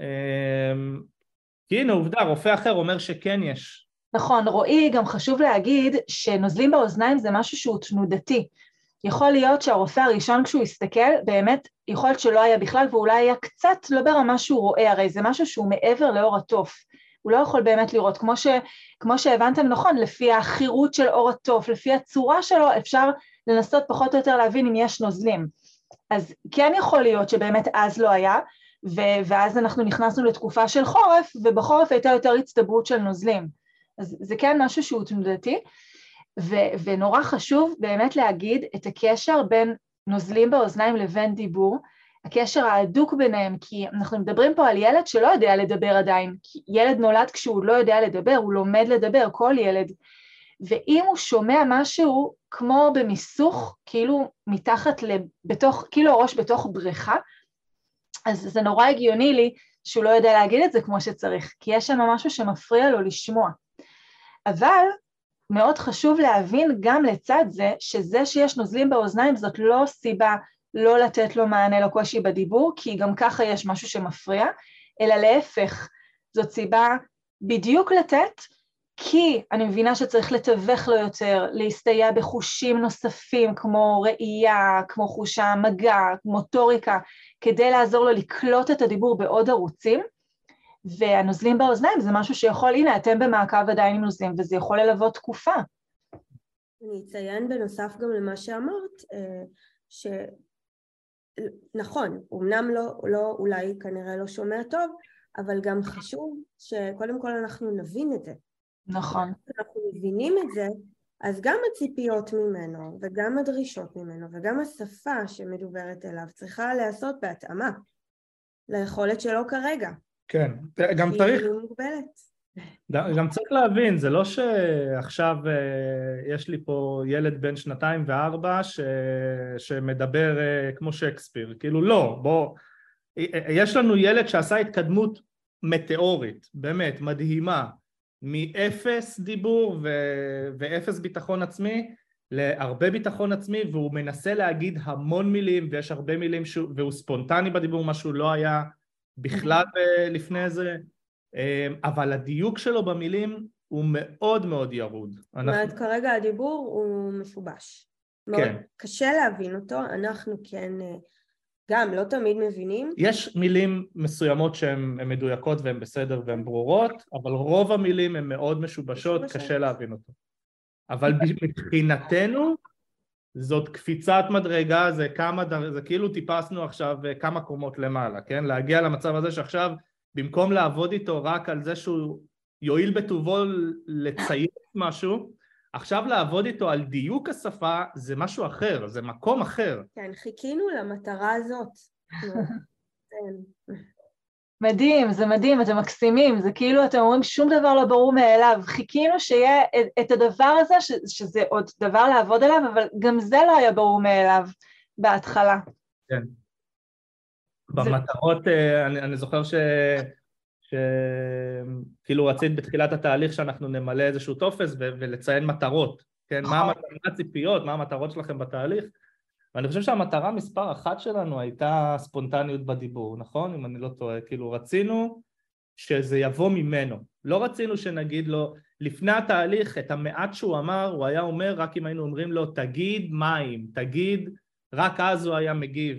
אמ, כי הנה עובדה, רופא אחר אומר שכן יש. נכון, רועי, גם חשוב להגיד שנוזלים באוזניים זה משהו שהוא תנודתי. יכול להיות שהרופא הראשון כשהוא הסתכל, באמת, יכול להיות שלא היה בכלל, ואולי היה קצת לא ברמה שהוא רואה, הרי זה משהו שהוא מעבר לאור התוף. הוא לא יכול באמת לראות, כמו, ש, כמו שהבנתם נכון, לפי החירות של אור התוף, לפי הצורה שלו, אפשר לנסות פחות או יותר להבין אם יש נוזלים. אז כן יכול להיות שבאמת אז לא היה, ו- ואז אנחנו נכנסנו לתקופה של חורף, ובחורף הייתה יותר הצטברות של נוזלים. אז זה כן משהו שהוא תנודתי, ו- ונורא חשוב באמת להגיד את הקשר בין נוזלים באוזניים לבין דיבור, הקשר ההדוק ביניהם, כי אנחנו מדברים פה על ילד שלא יודע לדבר עדיין, כי ילד נולד כשהוא לא יודע לדבר, הוא לומד לדבר, כל ילד, ואם הוא שומע משהו כמו במיסוך, כאילו מתחת, ל- בתוך, כאילו הראש בתוך בריכה, אז זה נורא הגיוני לי שהוא לא יודע להגיד את זה כמו שצריך, כי יש שם משהו שמפריע לו לשמוע. אבל מאוד חשוב להבין גם לצד זה, שזה שיש נוזלים באוזניים זאת לא סיבה לא לתת לו מענה לקושי בדיבור, כי גם ככה יש משהו שמפריע, אלא להפך, זאת סיבה בדיוק לתת, כי אני מבינה שצריך לתווך לו יותר, להסתייע בחושים נוספים כמו ראייה, כמו חוש המגע, מוטוריקה, כדי לעזור לו לקלוט את הדיבור בעוד ערוצים, והנוזלים באוזניים זה משהו שיכול, הנה אתם במעקב עדיין עם נוזלים, וזה יכול ללוות תקופה. אני אציין בנוסף גם למה שאמרת, אה, שנכון, אמנם לא, לא, אולי כנראה לא שומע טוב, אבל גם חשוב שקודם כל אנחנו נבין את זה. נכון. אנחנו מבינים את זה, אז גם הציפיות ממנו, וגם הדרישות ממנו, וגם השפה שמדוברת אליו צריכה להיעשות בהתאמה ליכולת שלו כרגע. כן, גם צריך, כי היא מוגבלת. גם צריך להבין, זה לא שעכשיו אה, יש לי פה ילד בן שנתיים וארבע ש... שמדבר אה, כמו שייקספיר, כאילו לא, בוא, אה, יש לנו ילד שעשה התקדמות מטאורית, באמת, מדהימה, מאפס דיבור ו... ואפס ביטחון עצמי להרבה ביטחון עצמי והוא מנסה להגיד המון מילים ויש הרבה מילים שהוא... והוא ספונטני בדיבור, מה שהוא לא היה בכלל אה, לפני זה אמ, אבל הדיוק שלו במילים הוא מאוד מאוד ירוד. זאת אומרת, כרגע הדיבור הוא משובש. מאוד כן. קשה להבין אותו, אנחנו כן, אה, גם לא תמיד מבינים, יש מילים מסוימות שהן הן מדויקות והן בסדר והן ברורות, אבל רוב המילים הן מאוד משובשות, משובשות. קשה להבין אותו. אבל מבחינתנו זאת קפיצת מדרגה, זה כמה, זה כאילו טיפסנו עכשיו אה, כמה קומות למעלה, כן? להגיע למצב הזה שעכשיו במקום לעבוד איתו רק על זה שהוא יועיל בטובו לצייר משהו, עכשיו לעבוד איתו על דיוק השפה זה משהו אחר, זה מקום אחר. כן, חיכינו למטרה הזאת. [LAUGHS] כן. מדהים, זה מדהים, אתם מקסימים, זה כאילו אתם אומרים שום דבר לא ברור מאליו, חיכינו שיהיה את הדבר הזה, ש, שזה עוד דבר לעבוד עליו, אבל גם זה לא היה ברור מאליו בהתחלה. כן. במטרות, אה, אני, אני זוכר ש... שכאילו רצית בתחילת התהליך שאנחנו נמלא איזשהו טופס ו... ולציין מטרות, כן? מה נכון. הציפיות, מה המטרות שלכם בתהליך? ואני חושב שהמטרה מספר אחת שלנו הייתה ספונטניות בדיבור, נכון? אם אני לא טועה, כאילו רצינו שזה יבוא ממנו, לא רצינו שנגיד לו, לפני התהליך את המעט שהוא אמר, הוא היה אומר רק אם היינו אומרים לו תגיד מים, תגיד, רק אז הוא היה מגיב,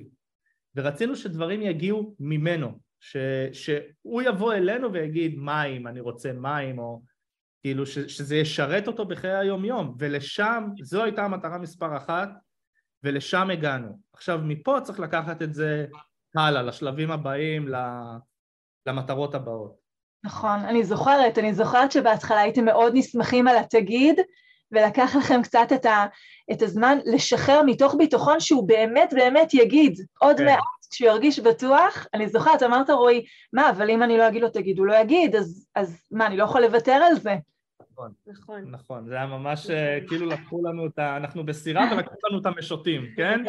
ורצינו שדברים יגיעו ממנו, ש, שהוא יבוא אלינו ויגיד מים, אני רוצה מים, או כאילו ש, שזה ישרת אותו בחיי היום יום, ולשם, זו הייתה המטרה מספר אחת, ולשם הגענו. עכשיו מפה צריך לקחת את זה הלאה, לשלבים הבאים, למטרות הבאות. נכון, אני זוכרת, אני זוכרת שבהתחלה הייתם מאוד נסמכים על התגיד, ולקח לכם קצת את, ה, את הזמן לשחרר מתוך ביטחון שהוא באמת באמת יגיד עוד כן. מעט כשהוא ירגיש בטוח. אני זוכרת, אמרת רועי, מה, אבל אם אני לא אגיד לו תגיד, הוא לא יגיד, אז, אז מה, אני לא יכול לוותר על זה? נכון, נכון. נכון, זה היה ממש אה, נכון. כאילו לקחו לנו את ה... אנחנו בסירה ולקחו לנו את המשוטים, [LAUGHS] כן?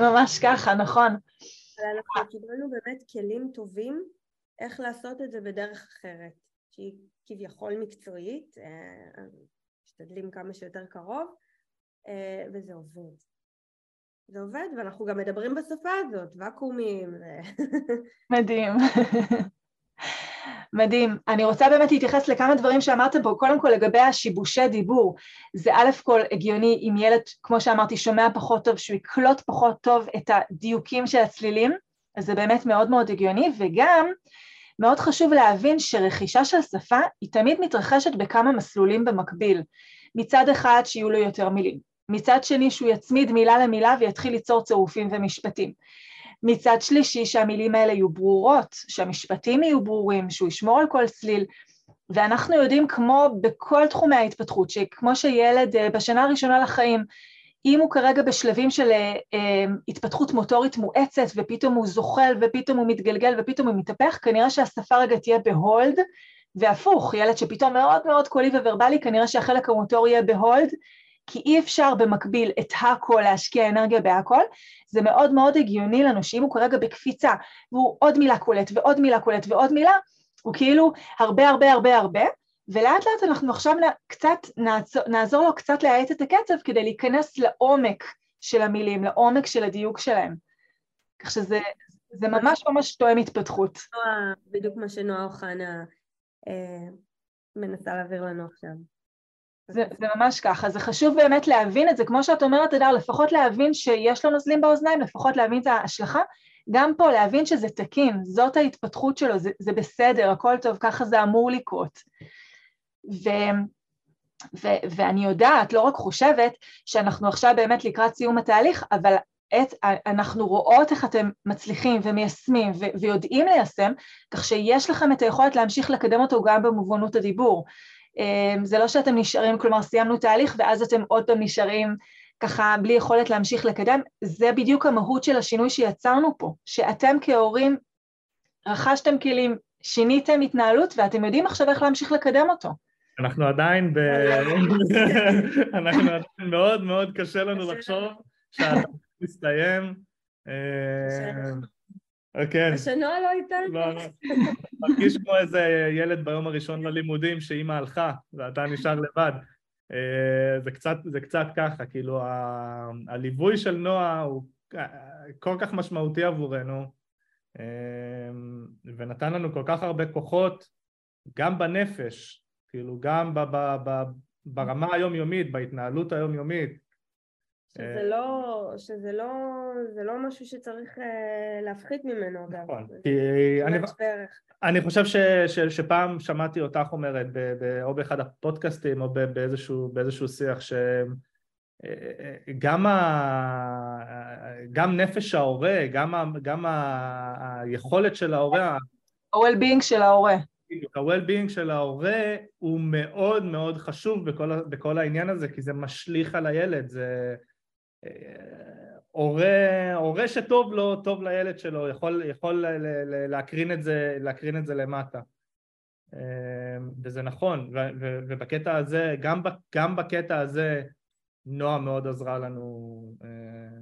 ממש ככה, נכון. אבל אנחנו קיבלנו באמת כלים טובים איך לעשות את זה בדרך אחרת, שהיא כביכול מקצועית, אה, משתדלים כמה שיותר קרוב, אה, וזה עובד. זה עובד, ואנחנו גם מדברים בשפה הזאת, ואקומים. [LAUGHS] מדהים. מדהים. אני רוצה באמת להתייחס לכמה דברים שאמרתם פה, קודם כל לגבי השיבושי דיבור. זה א' כל הגיוני אם ילד, כמו שאמרתי, שומע פחות טוב, שהוא יקלוט פחות טוב את הדיוקים של הצלילים, אז זה באמת מאוד מאוד הגיוני, וגם מאוד חשוב להבין שרכישה של שפה היא תמיד מתרחשת בכמה מסלולים במקביל. מצד אחד שיהיו לו יותר מילים, מצד שני שהוא יצמיד מילה למילה ויתחיל ליצור צירופים ומשפטים. מצד שלישי שהמילים האלה יהיו ברורות, שהמשפטים יהיו ברורים, שהוא ישמור על כל צליל, ואנחנו יודעים כמו בכל תחומי ההתפתחות, שכמו שילד אה, בשנה הראשונה לחיים, אם הוא כרגע בשלבים של אה, אה, התפתחות מוטורית מואצת ופתאום הוא זוחל ופתאום הוא מתגלגל ופתאום הוא מתהפך, כנראה שהשפה רגע תהיה ב hold, והפוך, ילד שפתאום מאוד מאוד קולי וורבלי, כנראה שהחלק המוטורי יהיה ב hold, כי אי אפשר במקביל את הכל להשקיע אנרגיה בהכל, זה מאוד מאוד הגיוני לנו שאם הוא כרגע בקפיצה והוא עוד מילה קולט ועוד מילה קולט ועוד מילה, הוא כאילו הרבה הרבה הרבה הרבה, ולאט לאט אנחנו עכשיו קצת נעזור, נעזור לו קצת להאט את הקצב כדי להיכנס לעומק של המילים, לעומק של הדיוק שלהם. כך שזה זה ממש ממש תואם התפתחות. בדיוק מה שנועה אוחנה אה, מנסה להעביר לנו עכשיו. זה, זה ממש ככה, זה חשוב באמת להבין את זה, כמו שאת אומרת, אדר, לפחות להבין שיש לו נוזלים באוזניים, לפחות להבין את ההשלכה, גם פה להבין שזה תקין, זאת ההתפתחות שלו, זה, זה בסדר, הכל טוב, ככה זה אמור לקרות. ו, ו, ואני יודעת, לא רק חושבת, שאנחנו עכשיו באמת לקראת סיום התהליך, אבל את, אנחנו רואות איך אתם מצליחים ומיישמים ו, ויודעים ליישם, כך שיש לכם את היכולת להמשיך לקדם אותו גם במובנות הדיבור. אמ, זה לא שאתם נשארים, כלומר סיימנו תהליך ואז אתם עוד פעם נשארים ככה בלי יכולת להמשיך לקדם, זה בדיוק המהות של השינוי שיצרנו פה, שאתם כהורים רכשתם כלים, שיניתם התנהלות ואתם יודעים עכשיו איך להמשיך לקדם אותו. אנחנו עדיין ב... [LAUGHS] אנחנו עדיין מאוד מאוד קשה לנו לחשוב שהתהליך מסתיים. כן. השנוע לא איתנו. לא, לא. מרגיש כמו איזה ילד ביום הראשון ללימודים שאימא הלכה ואתה נשאר לבד. אה, זה קצת, זה קצת ככה, כאילו ה, הליווי של נועה הוא כל כך משמעותי עבורנו אה, ונתן לנו כל כך הרבה כוחות גם בנפש, כאילו גם ב, ב, ב, ברמה היומיומית, בהתנהלות היומיומית, שזה לא, שזה לא, זה לא משהו שצריך אה, להפחית ממנו אגב. נכון, כי אני, אני חושב ש, ש, שפעם שמעתי אותך אומרת, ב, ב, או באחד הפודקאסטים או באיזשהו, באיזשהו שיח, שגם ה, גם נפש ההורה, גם, ה, גם ה, היכולת של ההורה, ה-well-being של ההורה. ה-well-being של ההורה הוא מאוד מאוד חשוב בכל, בכל העניין הזה, כי זה משליך על הילד, זה... אה, הורה, הורה שטוב לו, טוב לילד שלו, יכול, יכול להקרין את זה, להקרין את זה למטה. אה, וזה נכון, ו, ו, ובקטע הזה, גם, גם בקטע הזה, נועה מאוד עזרה לנו אה,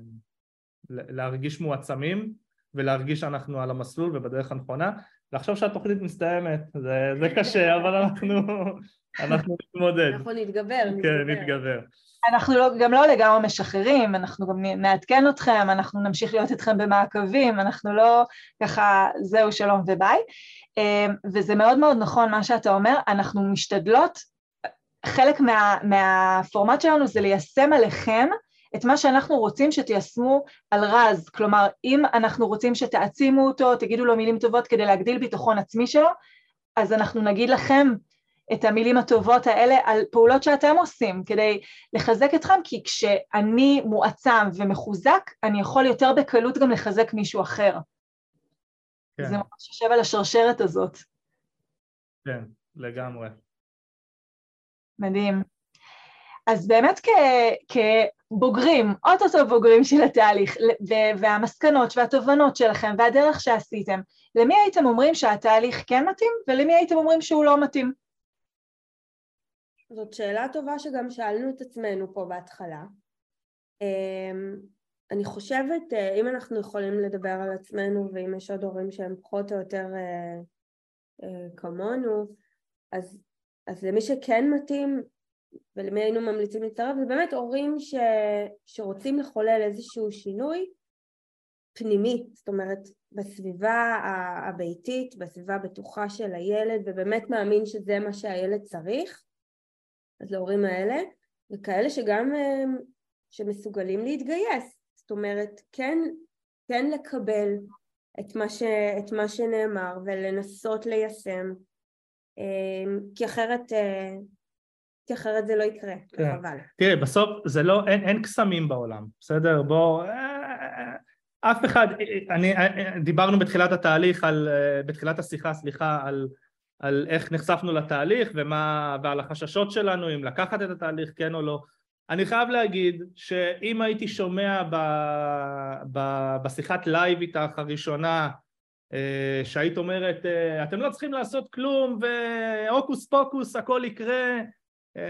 להרגיש מועצמים ולהרגיש שאנחנו על המסלול ובדרך הנכונה. לחשוב שהתוכנית מסתיימת, זה, זה קשה, אבל אנחנו, אנחנו נתמודד. אנחנו נתגבר, נתגבר. כן, נתגבר. אנחנו לא, גם לא לגמרי משחררים, אנחנו גם נעדכן אתכם, אנחנו נמשיך להיות איתכם במעקבים, אנחנו לא ככה זהו שלום וביי. אמ, וזה מאוד מאוד נכון מה שאתה אומר, אנחנו משתדלות, חלק מה, מהפורמט שלנו זה ליישם עליכם את מה שאנחנו רוצים שתיישמו על רז, כלומר אם אנחנו רוצים שתעצימו אותו, תגידו לו מילים טובות כדי להגדיל ביטחון עצמי שלו, אז אנחנו נגיד לכם את המילים הטובות האלה על פעולות שאתם עושים כדי לחזק אתכם, כי כשאני מועצם ומחוזק, אני יכול יותר בקלות גם לחזק מישהו אחר. כן. זה ממש יושב על השרשרת הזאת. כן, לגמרי. מדהים. אז באמת כ- כבוגרים, אוטוטו בוגרים של התהליך, והמסקנות והתובנות שלכם והדרך שעשיתם, למי הייתם אומרים שהתהליך כן מתאים ולמי הייתם אומרים שהוא לא מתאים? זאת שאלה טובה שגם שאלנו את עצמנו פה בהתחלה. אמ, אני חושבת, אה, אם אנחנו יכולים לדבר על עצמנו ואם יש עוד הורים שהם פחות או יותר אה, אה, כמונו, אז, אז למי שכן מתאים ולמי היינו ממליצים להצטרף זה באמת הורים ש, שרוצים לחולל איזשהו שינוי פנימי, זאת אומרת בסביבה הביתית, בסביבה הבטוחה של הילד ובאמת מאמין שזה מה שהילד צריך אז להורים האלה וכאלה שגם שמסוגלים להתגייס זאת אומרת כן, כן לקבל את מה, ש, את מה שנאמר ולנסות ליישם כי אחרת כי אחרת זה לא יקרה, כן. חבל. תראי, בסוף זה לא, אין, אין קסמים בעולם, בסדר? בוא... אף אחד, אני, דיברנו בתחילת התהליך, על, בתחילת השיחה, סליחה, על, על איך נחשפנו לתהליך ומה, ועל החששות שלנו, אם לקחת את התהליך, כן או לא. אני חייב להגיד שאם הייתי שומע ב, ב, בשיחת live איתך הראשונה, אה, שהיית אומרת, אה, אתם לא צריכים לעשות כלום והוקוס פוקוס הכל יקרה,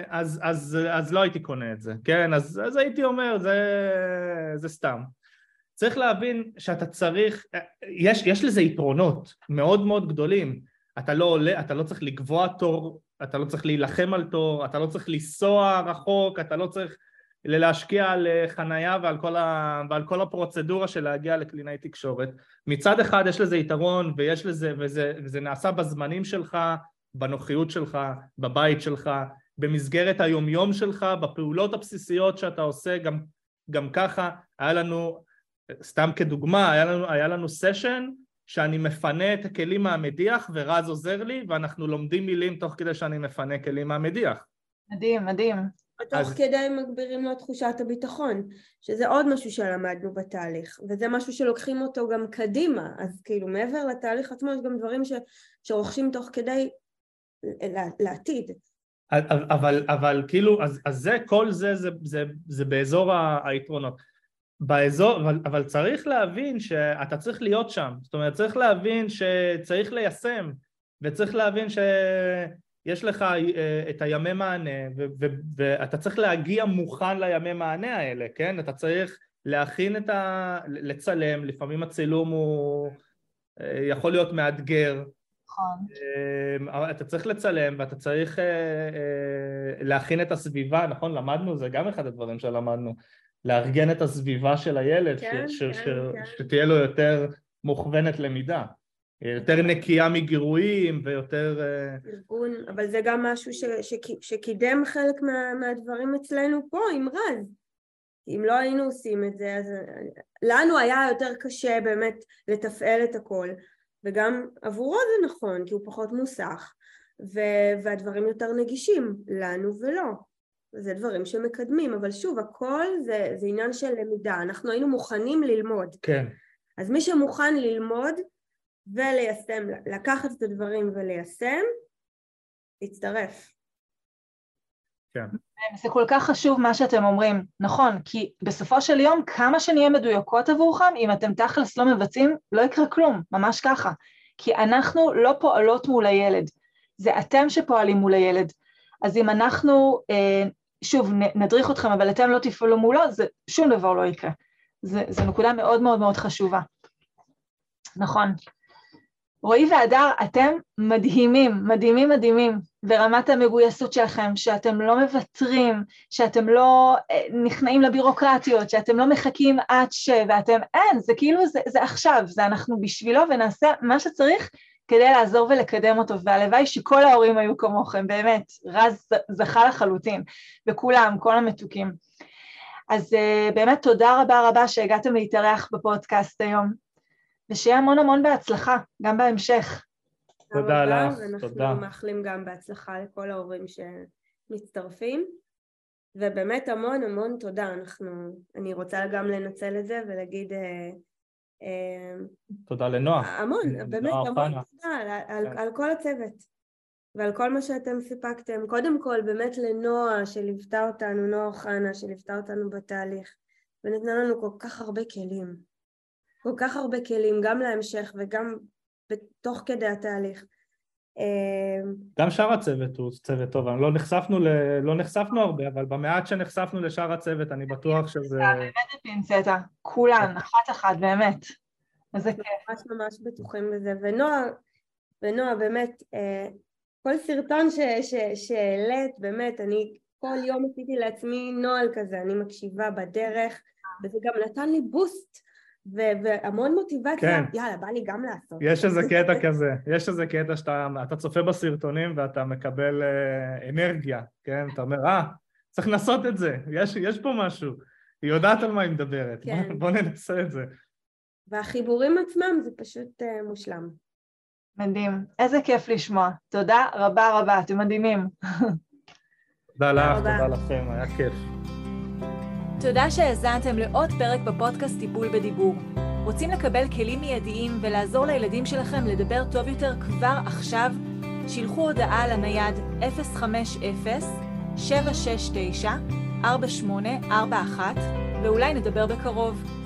אז, אז, אז לא הייתי קונה את זה, כן? אז, אז הייתי אומר, זה, זה סתם. צריך להבין שאתה צריך, יש, יש לזה יתרונות מאוד מאוד גדולים. אתה לא עולה, אתה לא צריך לקבוע תור, אתה לא צריך להילחם על תור, אתה לא צריך לנסוע רחוק, אתה לא צריך להשקיע על חנייה ועל כל, ה, ועל כל הפרוצדורה של להגיע לקלינאי תקשורת. מצד אחד יש לזה יתרון ויש לזה, וזה, וזה נעשה בזמנים שלך, בנוחיות שלך, בבית שלך, במסגרת היומיום שלך, בפעולות הבסיסיות שאתה עושה, גם, גם ככה היה לנו, סתם כדוגמה, היה לנו, היה לנו סשן שאני מפנה את הכלים מהמדיח ורז עוזר לי ואנחנו לומדים מילים תוך כדי שאני מפנה כלים מהמדיח. מדהים, מדהים. תוך אז... כדי מגבירים לו את תחושת הביטחון, שזה עוד משהו שלמדנו בתהליך, וזה משהו שלוקחים אותו גם קדימה, אז כאילו מעבר לתהליך עצמו יש גם דברים ש... שרוכשים תוך כדי לעתיד. אבל, אבל כאילו, אז, אז זה, כל זה, זה, זה, זה באזור היתרונות. באזור, אבל, אבל צריך להבין שאתה צריך להיות שם, זאת אומרת צריך להבין שצריך ליישם וצריך להבין שיש לך אה, את הימי מענה ו, ו, ואתה צריך להגיע מוכן לימי מענה האלה, כן? אתה צריך להכין את ה... לצלם, לפעמים הצילום הוא אה, יכול להיות מאתגר נכון. אמ, אתה צריך לצלם ואתה צריך אה, אה, להכין את הסביבה, נכון? למדנו, זה גם אחד הדברים שלמדנו, לארגן את הסביבה של הילד, כן, ש- כן, ש- כן. שתהיה לו יותר מוכוונת למידה. יותר נקייה מגירויים ויותר... אה, ארגון, אבל זה גם משהו ש, ש, שקידם חלק מה, מהדברים אצלנו פה עם רז. אם לא היינו עושים את זה, אז לנו היה יותר קשה באמת לתפעל את הכל. וגם עבורו זה נכון, כי הוא פחות מוסך, ו- והדברים יותר נגישים לנו ולא. זה דברים שמקדמים, אבל שוב, הכל זה, זה עניין של למידה, אנחנו היינו מוכנים ללמוד. כן. אז מי שמוכן ללמוד, וליישם, לקחת את הדברים וליישם, להצטרף. כן. זה כל כך חשוב מה שאתם אומרים, נכון, כי בסופו של יום כמה שנהיה מדויקות עבורכם, אם אתם תכלס לא מבצעים, לא יקרה כלום, ממש ככה. כי אנחנו לא פועלות מול הילד, זה אתם שפועלים מול הילד. אז אם אנחנו, אה, שוב, נדריך אתכם, אבל אתם לא תפעלו מולו, זה, שום דבר לא יקרה. זו נקודה מאוד מאוד מאוד חשובה. נכון. רועי והדר, אתם מדהימים, מדהימים מדהימים ברמת המגויסות שלכם, שאתם לא מוותרים, שאתם לא אה, נכנעים לבירוקרטיות, שאתם לא מחכים עד ש... ואתם, אין, זה כאילו, זה, זה עכשיו, זה אנחנו בשבילו ונעשה מה שצריך כדי לעזור ולקדם אותו, והלוואי שכל ההורים היו כמוכם, באמת, רז זכה לחלוטין, וכולם, כל המתוקים. אז uh, באמת תודה רבה רבה שהגעתם להתארח בפודקאסט היום. ושיהיה המון המון בהצלחה, גם בהמשך. תודה לך, תודה. אנחנו מאחלים גם בהצלחה לכל ההורים שמצטרפים, ובאמת המון המון תודה. אנחנו, אני רוצה גם לנצל את זה ולהגיד... אה, תודה לנועה. המון, באמת המון תודה על, על, כן. על כל הצוות. ועל כל מה שאתם סיפקתם. קודם כל באמת לנועה שליוותה אותנו, נועה אוחנה שליוותה אותנו בתהליך ונתנה לנו כל כך הרבה כלים. כל כך הרבה כלים, גם להמשך וגם בתוך כדי התהליך. אמ, גם שאר הצוות הוא צוות טוב, לא נחשפנו, ל... לא נחשפנו הרבה, אבל במעט שנחשפנו לשאר הצוות אני בטוח שזה... באמת פינצטה, כולן, אחת אחת, באמת. איזה כיף. ממש ממש בטוחים בזה, ונועה, ונועה באמת, אה, כל סרטון שהעלית, באמת, אני כל יום עשיתי לעצמי נוהל כזה, אני מקשיבה בדרך, וזה גם נתן לי בוסט והמון מוטיבציה, כן. יאללה, בא לי גם לעשות. יש איזה קטע כזה, יש איזה קטע שאתה צופה בסרטונים ואתה מקבל אה, אנרגיה, כן? אתה אומר, אה, צריך לנסות את זה, יש, יש פה משהו. היא יודעת על מה היא מדברת, כן. בוא, בוא ננסה את זה. והחיבורים עצמם זה פשוט אה, מושלם. מדהים, איזה כיף לשמוע. תודה רבה רבה, אתם מדהימים. תודה לך, תודה לכם, היה כיף. תודה שהאזנתם לעוד פרק בפודקאסט טיפול בדיבור. רוצים לקבל כלים מיידיים ולעזור לילדים שלכם לדבר טוב יותר כבר עכשיו? שילחו הודעה לנייד 050-769-4841 ואולי נדבר בקרוב.